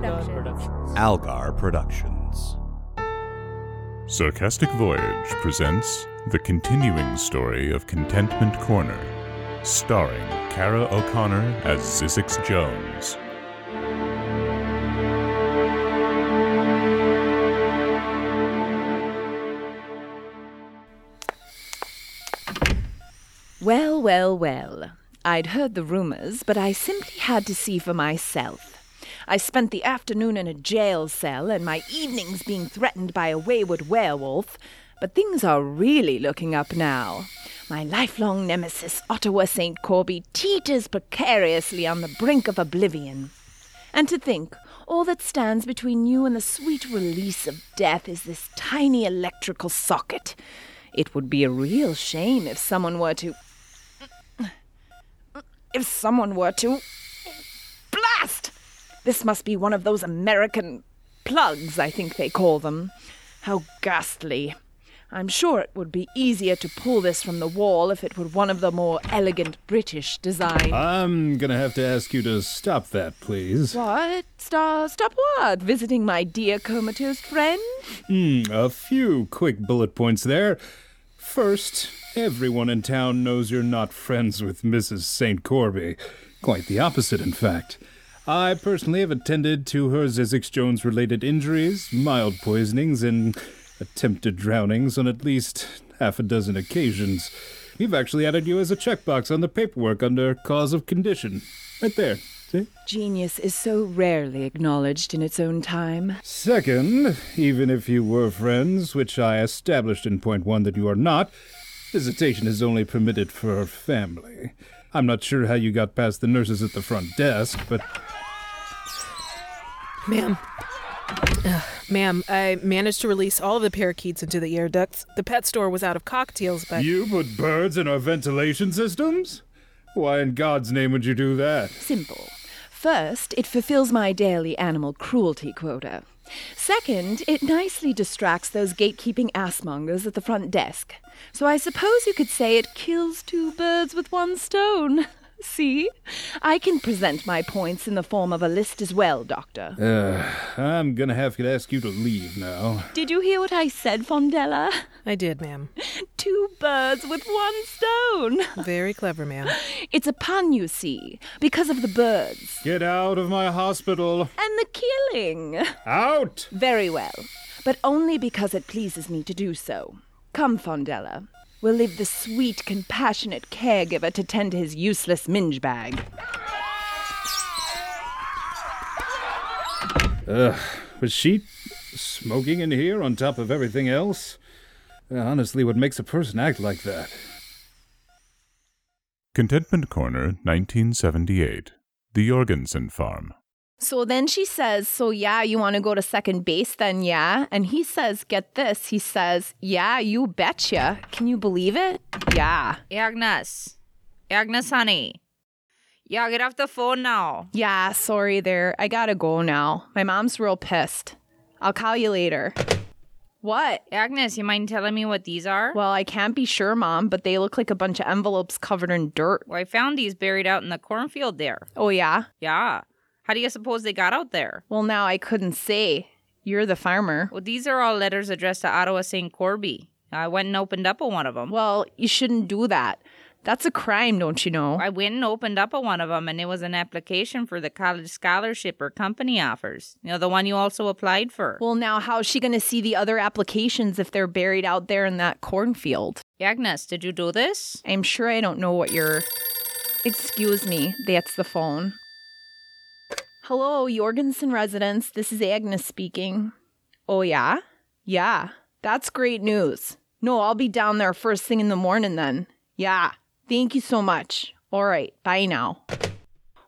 Productions. Algar Productions. Sarcastic Voyage presents the continuing story of Contentment Corner, starring Kara O'Connor as Zizix Jones. Well, well. I'd heard the rumors, but I simply had to see for myself. I spent the afternoon in a jail cell and my evenings being threatened by a wayward werewolf, but things are really looking up now. My lifelong nemesis, Ottawa St. Corby, teeters precariously on the brink of oblivion. And to think, all that stands between you and the sweet release of death is this tiny electrical socket. It would be a real shame if someone were to. If someone were to. Blast! This must be one of those American plugs, I think they call them. How ghastly. I'm sure it would be easier to pull this from the wall if it were one of the more elegant British design. I'm gonna have to ask you to stop that, please. what? Stop, stop what? Visiting my dear comatose friend? Hmm, a few quick bullet points there. First, everyone in town knows you're not friends with Mrs. St. Corby. Quite the opposite, in fact. I personally have attended to her Zizix Jones related injuries, mild poisonings, and attempted drownings on at least half a dozen occasions. We've actually added you as a checkbox on the paperwork under cause of condition. Right there. See? Genius is so rarely acknowledged in its own time. Second, even if you were friends, which I established in point one that you are not, visitation is only permitted for family. I'm not sure how you got past the nurses at the front desk, but Ma'am. Ugh, ma'am, I managed to release all of the parakeets into the air ducts. The pet store was out of cocktails, but you put birds in our ventilation systems? Why in God's name would you do that? Simple. First, it fulfills my daily animal cruelty quota. Second, it nicely distracts those gatekeeping assmongers at the front desk. So I suppose you could say it kills two birds with one stone. See? I can present my points in the form of a list as well, Doctor. Uh, I'm gonna have to ask you to leave now. Did you hear what I said, Fondella? I did, ma'am. Two birds with one stone. Very clever, ma'am. It's a pun, you see, because of the birds. Get out of my hospital. And the killing. Out! Very well, but only because it pleases me to do so. Come, Fondella. We'll leave the sweet, compassionate caregiver to tend to his useless minge bag. Ugh, was she smoking in here on top of everything else? Honestly, what makes a person act like that? Contentment Corner, 1978. The Jorgensen Farm. So then she says, So yeah, you want to go to second base then, yeah? And he says, Get this. He says, Yeah, you betcha. Can you believe it? Yeah. Agnes. Agnes, honey. Yeah, get off the phone now. Yeah, sorry there. I gotta go now. My mom's real pissed. I'll call you later. What? Agnes, you mind telling me what these are? Well, I can't be sure, Mom, but they look like a bunch of envelopes covered in dirt. Well, I found these buried out in the cornfield there. Oh, yeah? Yeah. How do you suppose they got out there? Well, now I couldn't say. You're the farmer. Well, these are all letters addressed to Ottawa St. Corby. I went and opened up a one of them. Well, you shouldn't do that. That's a crime, don't you know? I went and opened up a one of them, and it was an application for the college scholarship or company offers. You know, the one you also applied for. Well, now how's she going to see the other applications if they're buried out there in that cornfield? Agnes, did you do this? I'm sure I don't know what you're. Excuse me, that's the phone. Hello, Jorgensen residents. This is Agnes speaking. Oh, yeah? Yeah, that's great news. No, I'll be down there first thing in the morning then. Yeah, thank you so much. All right, bye now.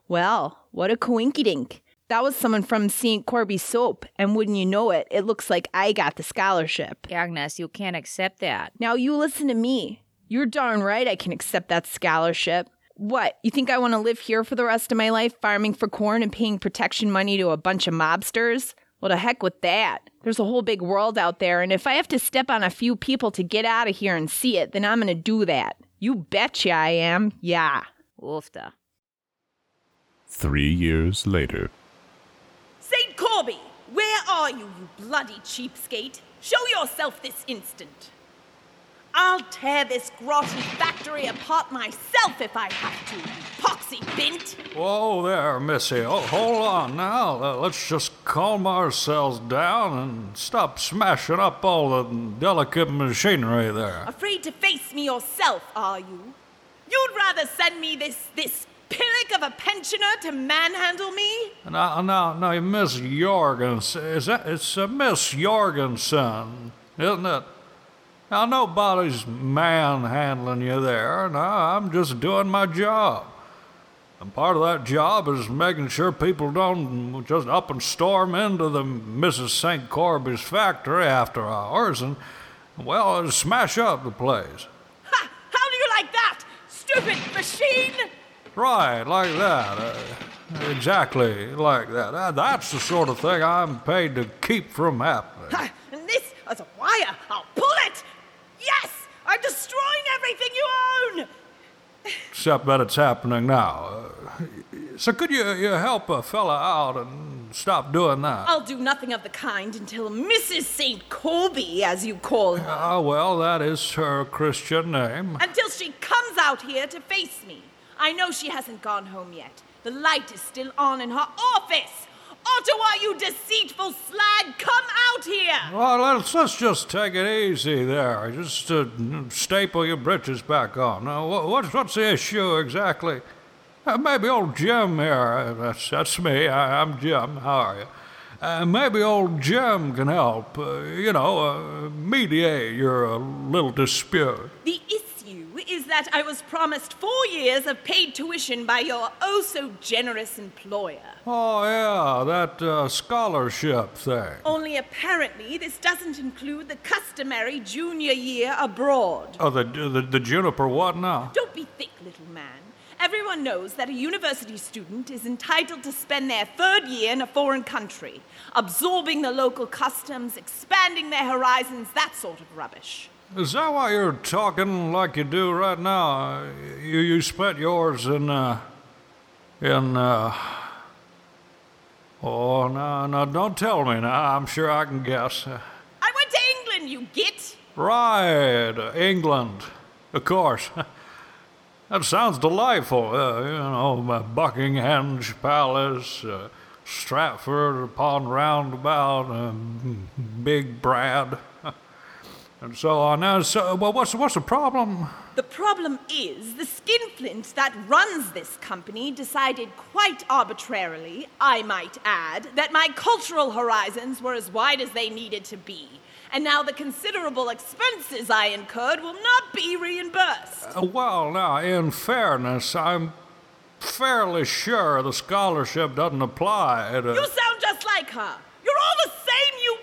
Well, what a coinkydink. That was someone from St. Corby Soap, and wouldn't you know it, it looks like I got the scholarship. Agnes, you can't accept that. Now you listen to me. You're darn right I can accept that scholarship. What, you think I want to live here for the rest of my life, farming for corn and paying protection money to a bunch of mobsters? Well, to heck with that. There's a whole big world out there, and if I have to step on a few people to get out of here and see it, then I'm going to do that. You betcha I am. Yeah. Oofta. Three years later. St. Corby, where are you, you bloody cheapskate? Show yourself this instant. I'll tear this grotty factory apart myself if I have to, poxy bint. Whoa there, Missy. Oh, hold on now. Uh, let's just calm ourselves down and stop smashing up all the delicate machinery there. Afraid to face me yourself, are you? You'd rather send me this this pillock of a pensioner to manhandle me? No, no, no, Miss Jorgensen. Is that, it's uh, Miss Jorgensen, isn't it? Now, nobody's manhandling you there. No, I'm just doing my job. And part of that job is making sure people don't just up and storm into the Mrs. St. Corby's factory after hours and, well, smash up the place. Ha! How do you like that? Stupid machine! Right, like that. Uh, exactly like that. Uh, that's the sort of thing I'm paid to keep from happening. Ha! And this is a wire. I'll pull it! I'm destroying everything you own! Except that it's happening now. So could you, you help a fella out and stop doing that? I'll do nothing of the kind until Mrs. St. Colby, as you call her, Ah, well, that is her Christian name. until she comes out here to face me. I know she hasn't gone home yet. The light is still on in her office. Ottawa, you deceitful slag, come out here! Well, let's, let's just take it easy there. Just uh, staple your britches back on. Now, wha- what's, what's the issue exactly? Uh, maybe old Jim here. uh, That's, that's me. I, I'm Jim. How are you? Uh, maybe old Jim can help, uh, you know, uh, mediate your uh, little dispute. The is that I was promised four years of paid tuition by your oh so generous employer. Oh, yeah, that uh, scholarship thing. Only apparently, this doesn't include the customary junior year abroad. Oh, the, the, the juniper what now? Don't be thick, little man. Everyone knows that a university student is entitled to spend their third year in a foreign country, absorbing the local customs, expanding their horizons, that sort of rubbish. Is that why you're talking like you do right now? You you spent yours in uh in uh Oh no no don't tell me now. I'm sure I can guess. I went to England, you git! Right, England. Of course. That sounds delightful. Uh, you know, Buckingham Palace, uh, Stratford upon Roundabout, um, Big Brad, and so on. Now, so, well, what's what's the problem? The problem is, the skinflint that runs this company decided quite arbitrarily, I might add, that my cultural horizons were as wide as they needed to be. And now the considerable expenses I incurred will not be reimbursed. Uh, Well, now, in fairness, I'm fairly sure the scholarship doesn't apply to. You sound just like her. You're all the same, you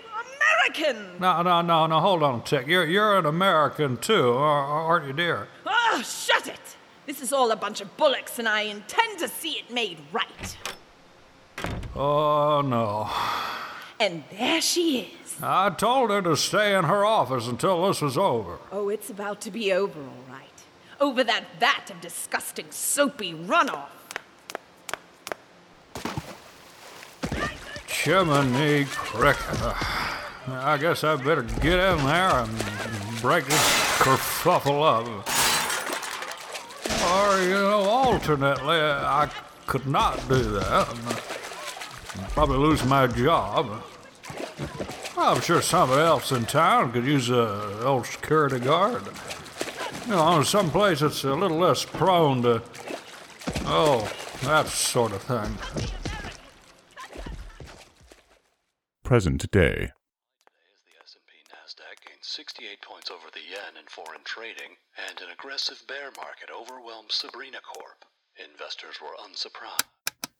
American. No, no, no, no. Hold on a tick. You're you're an American too, aren't you, dear? Ah, shut it. This is all a bunch of bullocks, and I intend to see it made right. Oh no. And there she is. I told her to stay in her office until this was over. Oh, it's about to be over, all right. Over that vat of disgusting soapy runoff. Jiminy Cricket. I guess I better get in there and break this kerfuffle up. Or, you know, alternately, I could not do that. Probably lose my job. I'm sure somebody else in town could use a old security guard. You know, someplace that's a little less prone to, oh, that sort of thing. Present day. As the S&P Nasdaq gained 68 points over the yen in foreign trading, and an aggressive bear market overwhelmed Sabrina Corp. Investors were unsurprised.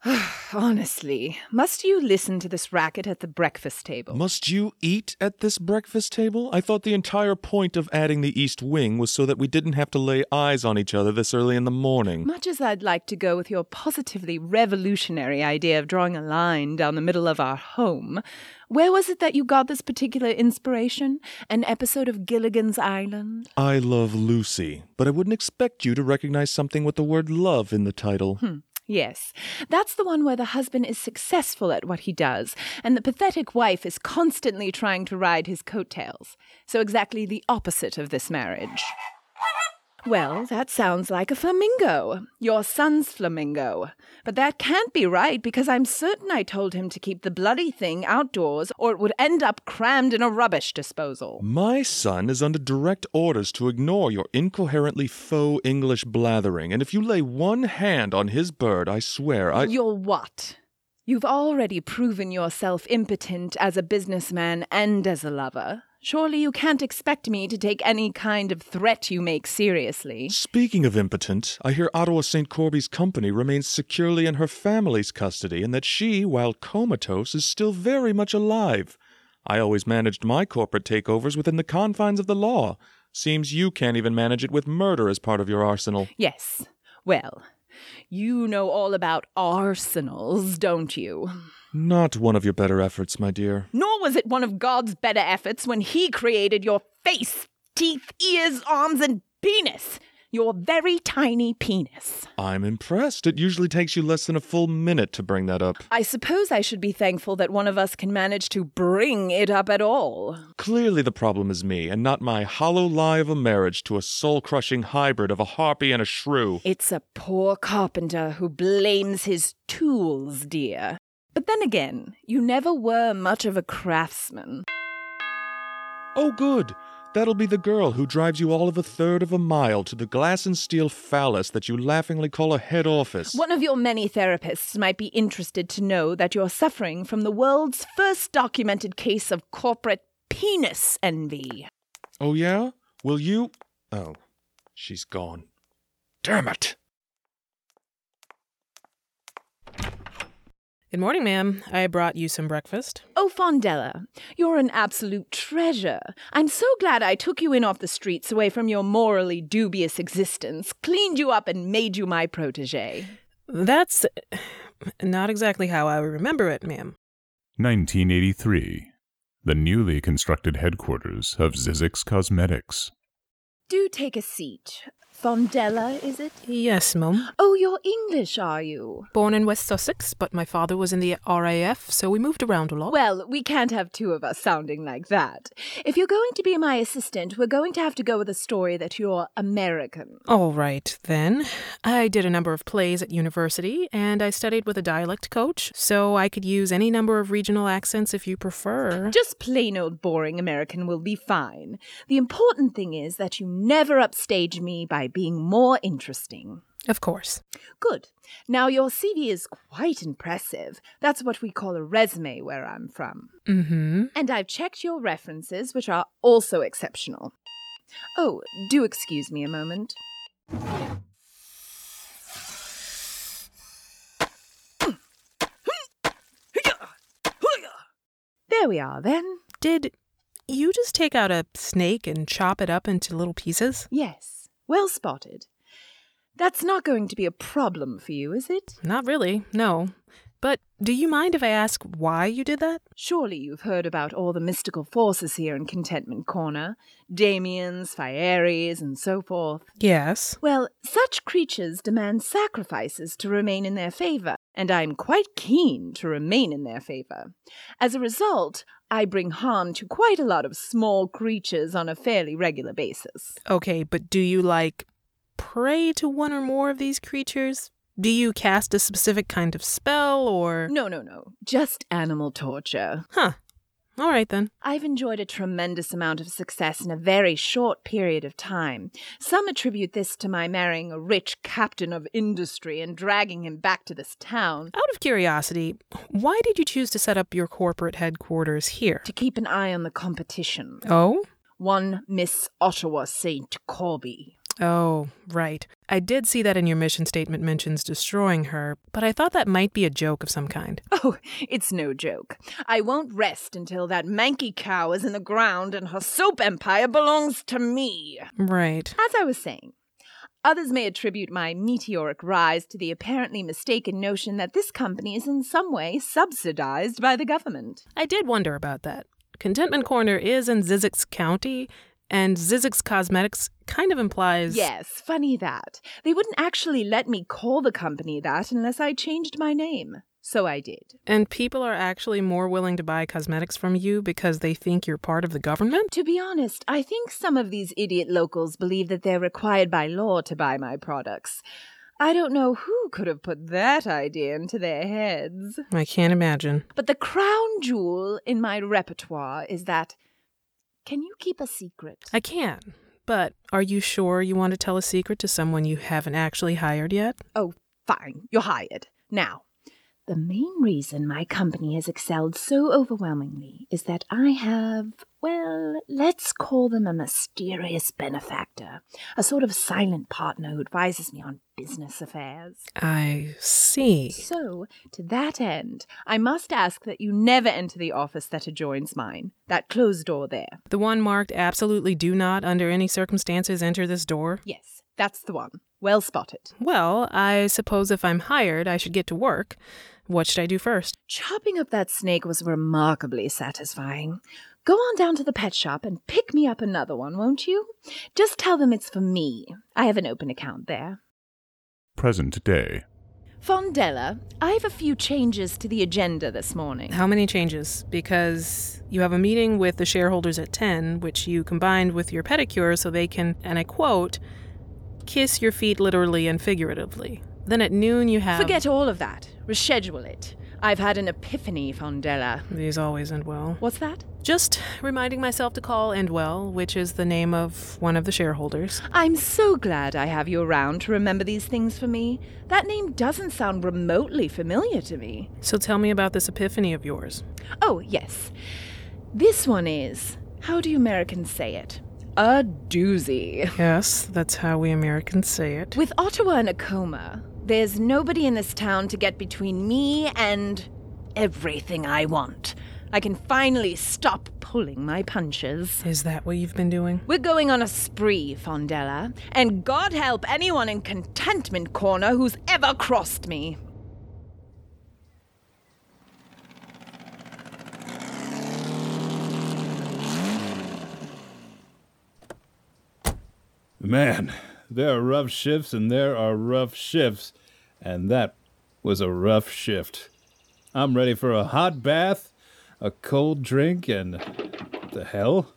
Honestly, must you listen to this racket at the breakfast table? Must you eat at this breakfast table? I thought the entire point of adding the East Wing was so that we didn't have to lay eyes on each other this early in the morning. Much as I'd like to go with your positively revolutionary idea of drawing a line down the middle of our home, where was it that you got this particular inspiration? An episode of Gilligan's Island? I love Lucy, but I wouldn't expect you to recognize something with the word love in the title. Hmm. Yes, that's the one where the husband is successful at what he does, and the pathetic wife is constantly trying to ride his coattails. So, exactly the opposite of this marriage. Well, that sounds like a flamingo. Your son's flamingo. But that can't be right because I'm certain I told him to keep the bloody thing outdoors or it would end up crammed in a rubbish disposal. My son is under direct orders to ignore your incoherently faux English blathering, and if you lay one hand on his bird, I swear I. Your what? You've already proven yourself impotent as a businessman and as a lover. Surely you can't expect me to take any kind of threat you make seriously. Speaking of impotent, I hear Ottawa St. Corby's company remains securely in her family's custody, and that she, while comatose, is still very much alive. I always managed my corporate takeovers within the confines of the law. Seems you can't even manage it with murder as part of your arsenal. Yes. Well, you know all about arsenals, don't you? Not one of your better efforts, my dear. Nor was it one of God's better efforts when He created your face, teeth, ears, arms, and penis. Your very tiny penis. I'm impressed. It usually takes you less than a full minute to bring that up. I suppose I should be thankful that one of us can manage to bring it up at all. Clearly, the problem is me, and not my hollow lie of a marriage to a soul crushing hybrid of a harpy and a shrew. It's a poor carpenter who blames his tools, dear. But then again, you never were much of a craftsman. Oh, good. That'll be the girl who drives you all of a third of a mile to the glass and steel phallus that you laughingly call a head office. One of your many therapists might be interested to know that you're suffering from the world's first documented case of corporate penis envy. Oh, yeah? Will you? Oh, she's gone. Damn it! Good morning, ma'am. I brought you some breakfast. Oh, Fondella, you're an absolute treasure. I'm so glad I took you in off the streets away from your morally dubious existence, cleaned you up, and made you my protege. That's not exactly how I remember it, ma'am. 1983. The newly constructed headquarters of Zizix Cosmetics. Do take a seat. Fondella, is it? Yes, mum. Oh, you're English, are you? Born in West Sussex, but my father was in the RAF, so we moved around a lot. Well, we can't have two of us sounding like that. If you're going to be my assistant, we're going to have to go with a story that you're American. All right, then. I did a number of plays at university, and I studied with a dialect coach, so I could use any number of regional accents if you prefer. Just plain old boring American will be fine. The important thing is that you never upstage me by being more interesting. Of course. Good. Now, your CV is quite impressive. That's what we call a resume where I'm from. Mm-hmm. And I've checked your references, which are also exceptional. Oh, do excuse me a moment. There we are, then. Did you just take out a snake and chop it up into little pieces? Yes. Well spotted. That's not going to be a problem for you, is it? Not really, no. But do you mind if I ask why you did that? Surely you've heard about all the mystical forces here in Contentment Corner Damians, Fieries, and so forth. Yes. Well, such creatures demand sacrifices to remain in their favor, and I'm quite keen to remain in their favor. As a result, I bring harm to quite a lot of small creatures on a fairly regular basis. Okay, but do you, like, pray to one or more of these creatures? Do you cast a specific kind of spell or. No, no, no. Just animal torture. Huh. All right then. I've enjoyed a tremendous amount of success in a very short period of time. Some attribute this to my marrying a rich captain of industry and dragging him back to this town. Out of curiosity, why did you choose to set up your corporate headquarters here? To keep an eye on the competition. Oh? One Miss Ottawa St. Corby. Oh, right. I did see that in your mission statement mentions destroying her, but I thought that might be a joke of some kind. Oh, it's no joke. I won't rest until that manky cow is in the ground and her soap empire belongs to me. Right. As I was saying, others may attribute my meteoric rise to the apparently mistaken notion that this company is in some way subsidized by the government. I did wonder about that. Contentment Corner is in Zizix County, and Zizix Cosmetics kind of implies. Yes, funny that. They wouldn't actually let me call the company that unless I changed my name. So I did. And people are actually more willing to buy cosmetics from you because they think you're part of the government? To be honest, I think some of these idiot locals believe that they're required by law to buy my products. I don't know who could have put that idea into their heads. I can't imagine. But the crown jewel in my repertoire is that. Can you keep a secret? I can. But are you sure you want to tell a secret to someone you haven't actually hired yet? Oh, fine. You're hired. Now, the main reason my company has excelled so overwhelmingly is that I have, well, let's call them a mysterious benefactor, a sort of silent partner who advises me on business affairs. I see. So, to that end, I must ask that you never enter the office that adjoins mine, that closed door there. The one marked absolutely do not, under any circumstances, enter this door? Yes, that's the one. Well spotted. Well, I suppose if I'm hired, I should get to work. What should I do first? Chopping up that snake was remarkably satisfying. Go on down to the pet shop and pick me up another one, won't you? Just tell them it's for me. I have an open account there. Present day. Fondella, I have a few changes to the agenda this morning. How many changes? Because you have a meeting with the shareholders at 10, which you combined with your pedicure so they can, and I quote, kiss your feet literally and figuratively. Then at noon you have. Forget all of that. Reschedule it. I've had an epiphany, Fondella. These always end well. What's that? Just reminding myself to call Endwell, which is the name of one of the shareholders. I'm so glad I have you around to remember these things for me. That name doesn't sound remotely familiar to me. So tell me about this epiphany of yours. Oh, yes. This one is. How do you Americans say it? A doozy. Yes, that's how we Americans say it. With Ottawa in a coma, there's nobody in this town to get between me and everything I want. I can finally stop pulling my punches. Is that what you've been doing? We're going on a spree, Fondella, and God help anyone in Contentment Corner who's ever crossed me. Man, there are rough shifts and there are rough shifts, and that was a rough shift. I'm ready for a hot bath, a cold drink, and. the hell?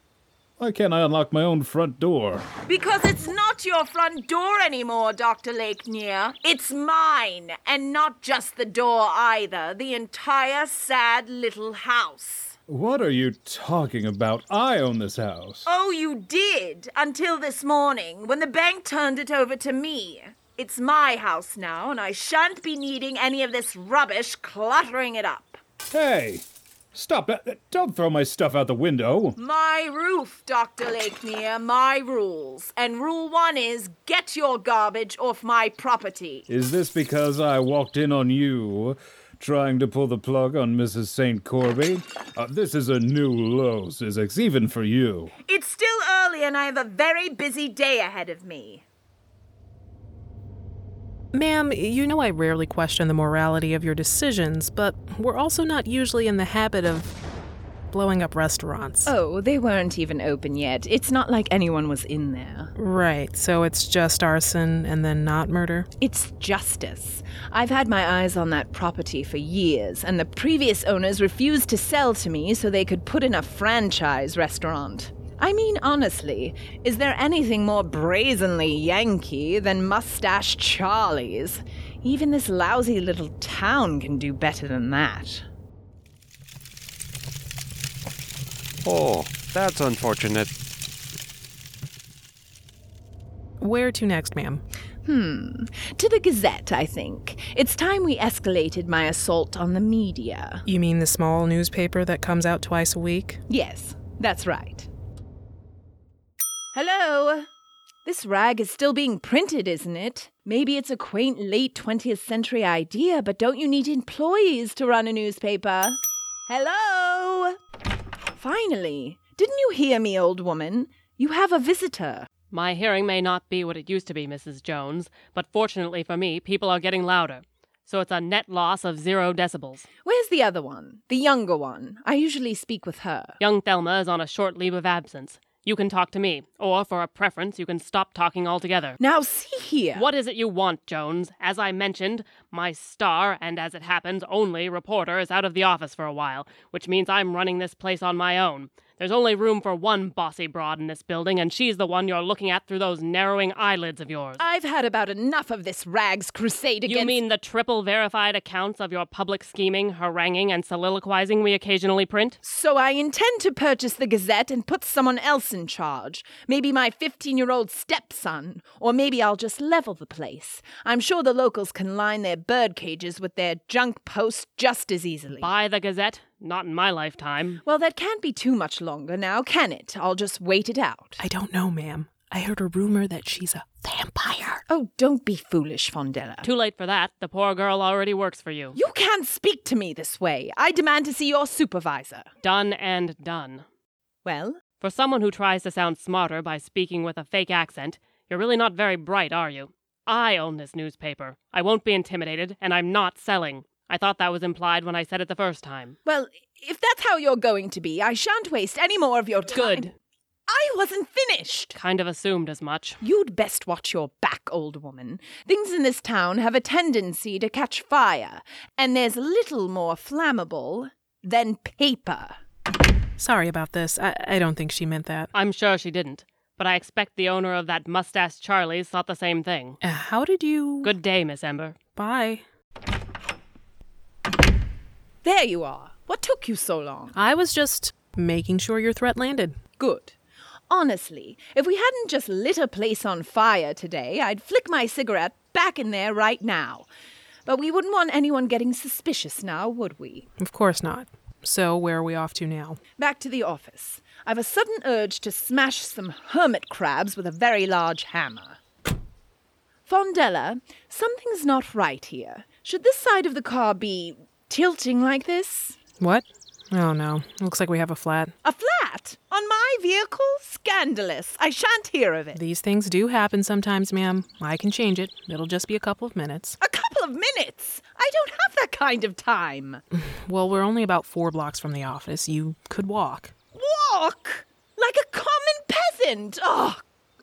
Why can't I unlock my own front door? Because it's not your front door anymore, Dr. Lakenear. It's mine. And not just the door either. The entire sad little house. What are you talking about? I own this house. Oh, you did? Until this morning, when the bank turned it over to me. It's my house now, and I shan't be needing any of this rubbish cluttering it up. Hey! Stop that. Don't throw my stuff out the window. My roof, Dr. Lakenear, my rules. And rule one is get your garbage off my property. Is this because I walked in on you trying to pull the plug on Mrs. St. Corby? Uh, this is a new low, Zizix, even for you. It's still early, and I have a very busy day ahead of me. Ma'am, you know I rarely question the morality of your decisions, but we're also not usually in the habit of blowing up restaurants. Oh, they weren't even open yet. It's not like anyone was in there. Right, so it's just arson and then not murder? It's justice. I've had my eyes on that property for years, and the previous owners refused to sell to me so they could put in a franchise restaurant. I mean, honestly, is there anything more brazenly Yankee than Mustache Charlie's? Even this lousy little town can do better than that. Oh, that's unfortunate. Where to next, ma'am? Hmm. To the Gazette, I think. It's time we escalated my assault on the media. You mean the small newspaper that comes out twice a week? Yes, that's right. Hello? This rag is still being printed, isn't it? Maybe it's a quaint late 20th century idea, but don't you need employees to run a newspaper? Hello? Finally. Didn't you hear me, old woman? You have a visitor. My hearing may not be what it used to be, Mrs. Jones, but fortunately for me, people are getting louder. So it's a net loss of zero decibels. Where's the other one? The younger one. I usually speak with her. Young Thelma is on a short leave of absence. You can talk to me, or for a preference, you can stop talking altogether. Now, see here. What is it you want, Jones? As I mentioned, my star, and as it happens, only reporter is out of the office for a while, which means I'm running this place on my own. There's only room for one bossy broad in this building, and she's the one you're looking at through those narrowing eyelids of yours. I've had about enough of this rags crusade against. You mean the triple verified accounts of your public scheming, haranguing, and soliloquizing we occasionally print? So I intend to purchase the Gazette and put someone else in charge. Maybe my 15 year old stepson. Or maybe I'll just level the place. I'm sure the locals can line their bird cages with their junk posts just as easily. Buy the Gazette? Not in my lifetime. Well, that can't be too much longer now, can it? I'll just wait it out. I don't know, ma'am. I heard a rumor that she's a vampire. Oh, don't be foolish, Fondella. Too late for that. The poor girl already works for you. You can't speak to me this way. I demand to see your supervisor. Done and done. Well? For someone who tries to sound smarter by speaking with a fake accent, you're really not very bright, are you? I own this newspaper. I won't be intimidated, and I'm not selling. I thought that was implied when I said it the first time. Well, if that's how you're going to be, I shan't waste any more of your time. Good. I wasn't finished. Kind of assumed as much. You'd best watch your back, old woman. Things in this town have a tendency to catch fire, and there's little more flammable than paper. Sorry about this. I, I don't think she meant that. I'm sure she didn't. But I expect the owner of that mustache Charlie's thought the same thing. Uh, how did you. Good day, Miss Ember. Bye. There you are. What took you so long? I was just making sure your threat landed. Good. Honestly, if we hadn't just lit a place on fire today, I'd flick my cigarette back in there right now. But we wouldn't want anyone getting suspicious now, would we? Of course not. So, where are we off to now? Back to the office. I've a sudden urge to smash some hermit crabs with a very large hammer. Fondella, something's not right here. Should this side of the car be tilting like this? What? Oh no. Looks like we have a flat. A flat? On my vehicle? Scandalous. I shan't hear of it. These things do happen sometimes, ma'am. I can change it. It'll just be a couple of minutes. A couple of minutes? I don't have that kind of time. well, we're only about four blocks from the office. You could walk. Walk? Like a common peasant? Oh,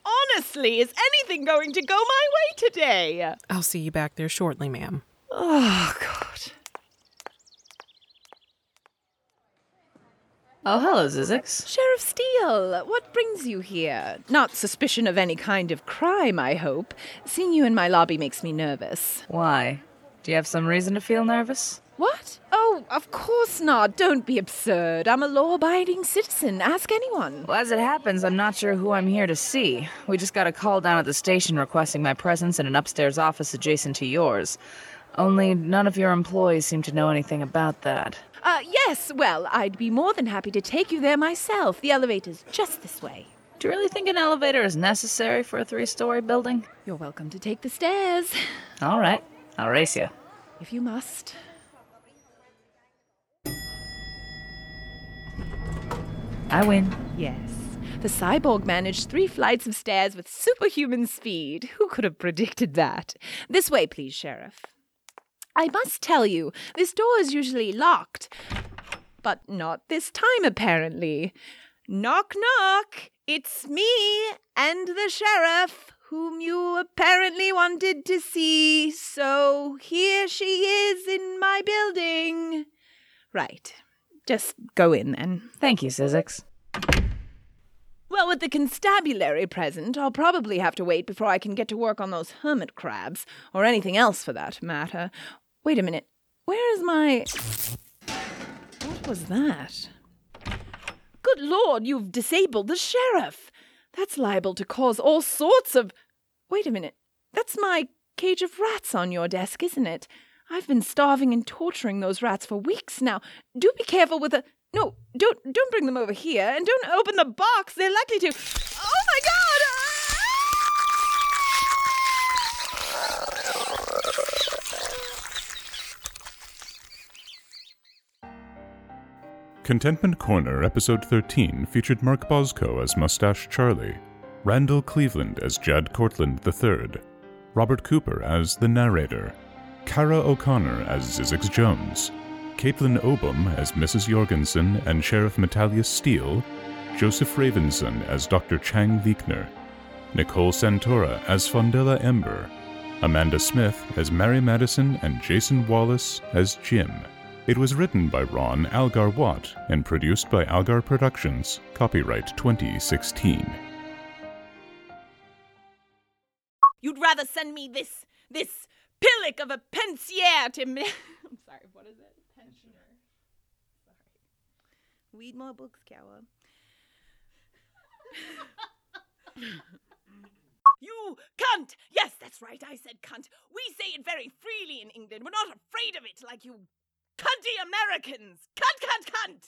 honestly, is anything going to go my way today? I'll see you back there shortly, ma'am. Oh, God. Oh, hello, Zizix. Sheriff Steele, what brings you here? Not suspicion of any kind of crime, I hope. Seeing you in my lobby makes me nervous. Why? Do you have some reason to feel nervous? What? Oh, of course not. Don't be absurd. I'm a law abiding citizen. Ask anyone. Well, as it happens, I'm not sure who I'm here to see. We just got a call down at the station requesting my presence in an upstairs office adjacent to yours. Only none of your employees seem to know anything about that. Uh, yes, well, I'd be more than happy to take you there myself. The elevator's just this way. Do you really think an elevator is necessary for a three story building? You're welcome to take the stairs. All right, I'll race you. If you must. I win. Yes. The cyborg managed three flights of stairs with superhuman speed. Who could have predicted that? This way, please, Sheriff. I must tell you, this door is usually locked. But not this time, apparently. Knock, knock! It's me and the sheriff, whom you apparently wanted to see. So here she is in my building. Right. Just go in then. Thank you, Zizix. Well, with the constabulary present, I'll probably have to wait before I can get to work on those hermit crabs, or anything else for that matter. Wait a minute. Where is my. What was that? Good lord, you've disabled the sheriff! That's liable to cause all sorts of. Wait a minute. That's my cage of rats on your desk, isn't it? I've been starving and torturing those rats for weeks now. Do be careful with the. No, don't don't bring them over here, and don't open the box. They're likely to. Oh my God! Contentment Corner, Episode 13, featured Mark Bosco as Mustache Charlie, Randall Cleveland as Jad Cortland III, Robert Cooper as the narrator, Kara O'Connor as Zizix Jones, Caitlin Obum as Mrs. Jorgensen and Sheriff Metalius Steele, Joseph Ravenson as Dr. Chang Viekner, Nicole Santora as Fondella Ember, Amanda Smith as Mary Madison, and Jason Wallace as Jim. It was written by Ron Algar Watt and produced by Algar Productions, copyright 2016. You'd rather send me this this pillock of a pensier to me. I'm sorry, what is it? Pensioner. Sorry. Read more books, Kawa. you cunt! Yes, that's right, I said cunt. We say it very freely in England. We're not afraid of it like you cunty Americans. Cunt, cunt, cunt!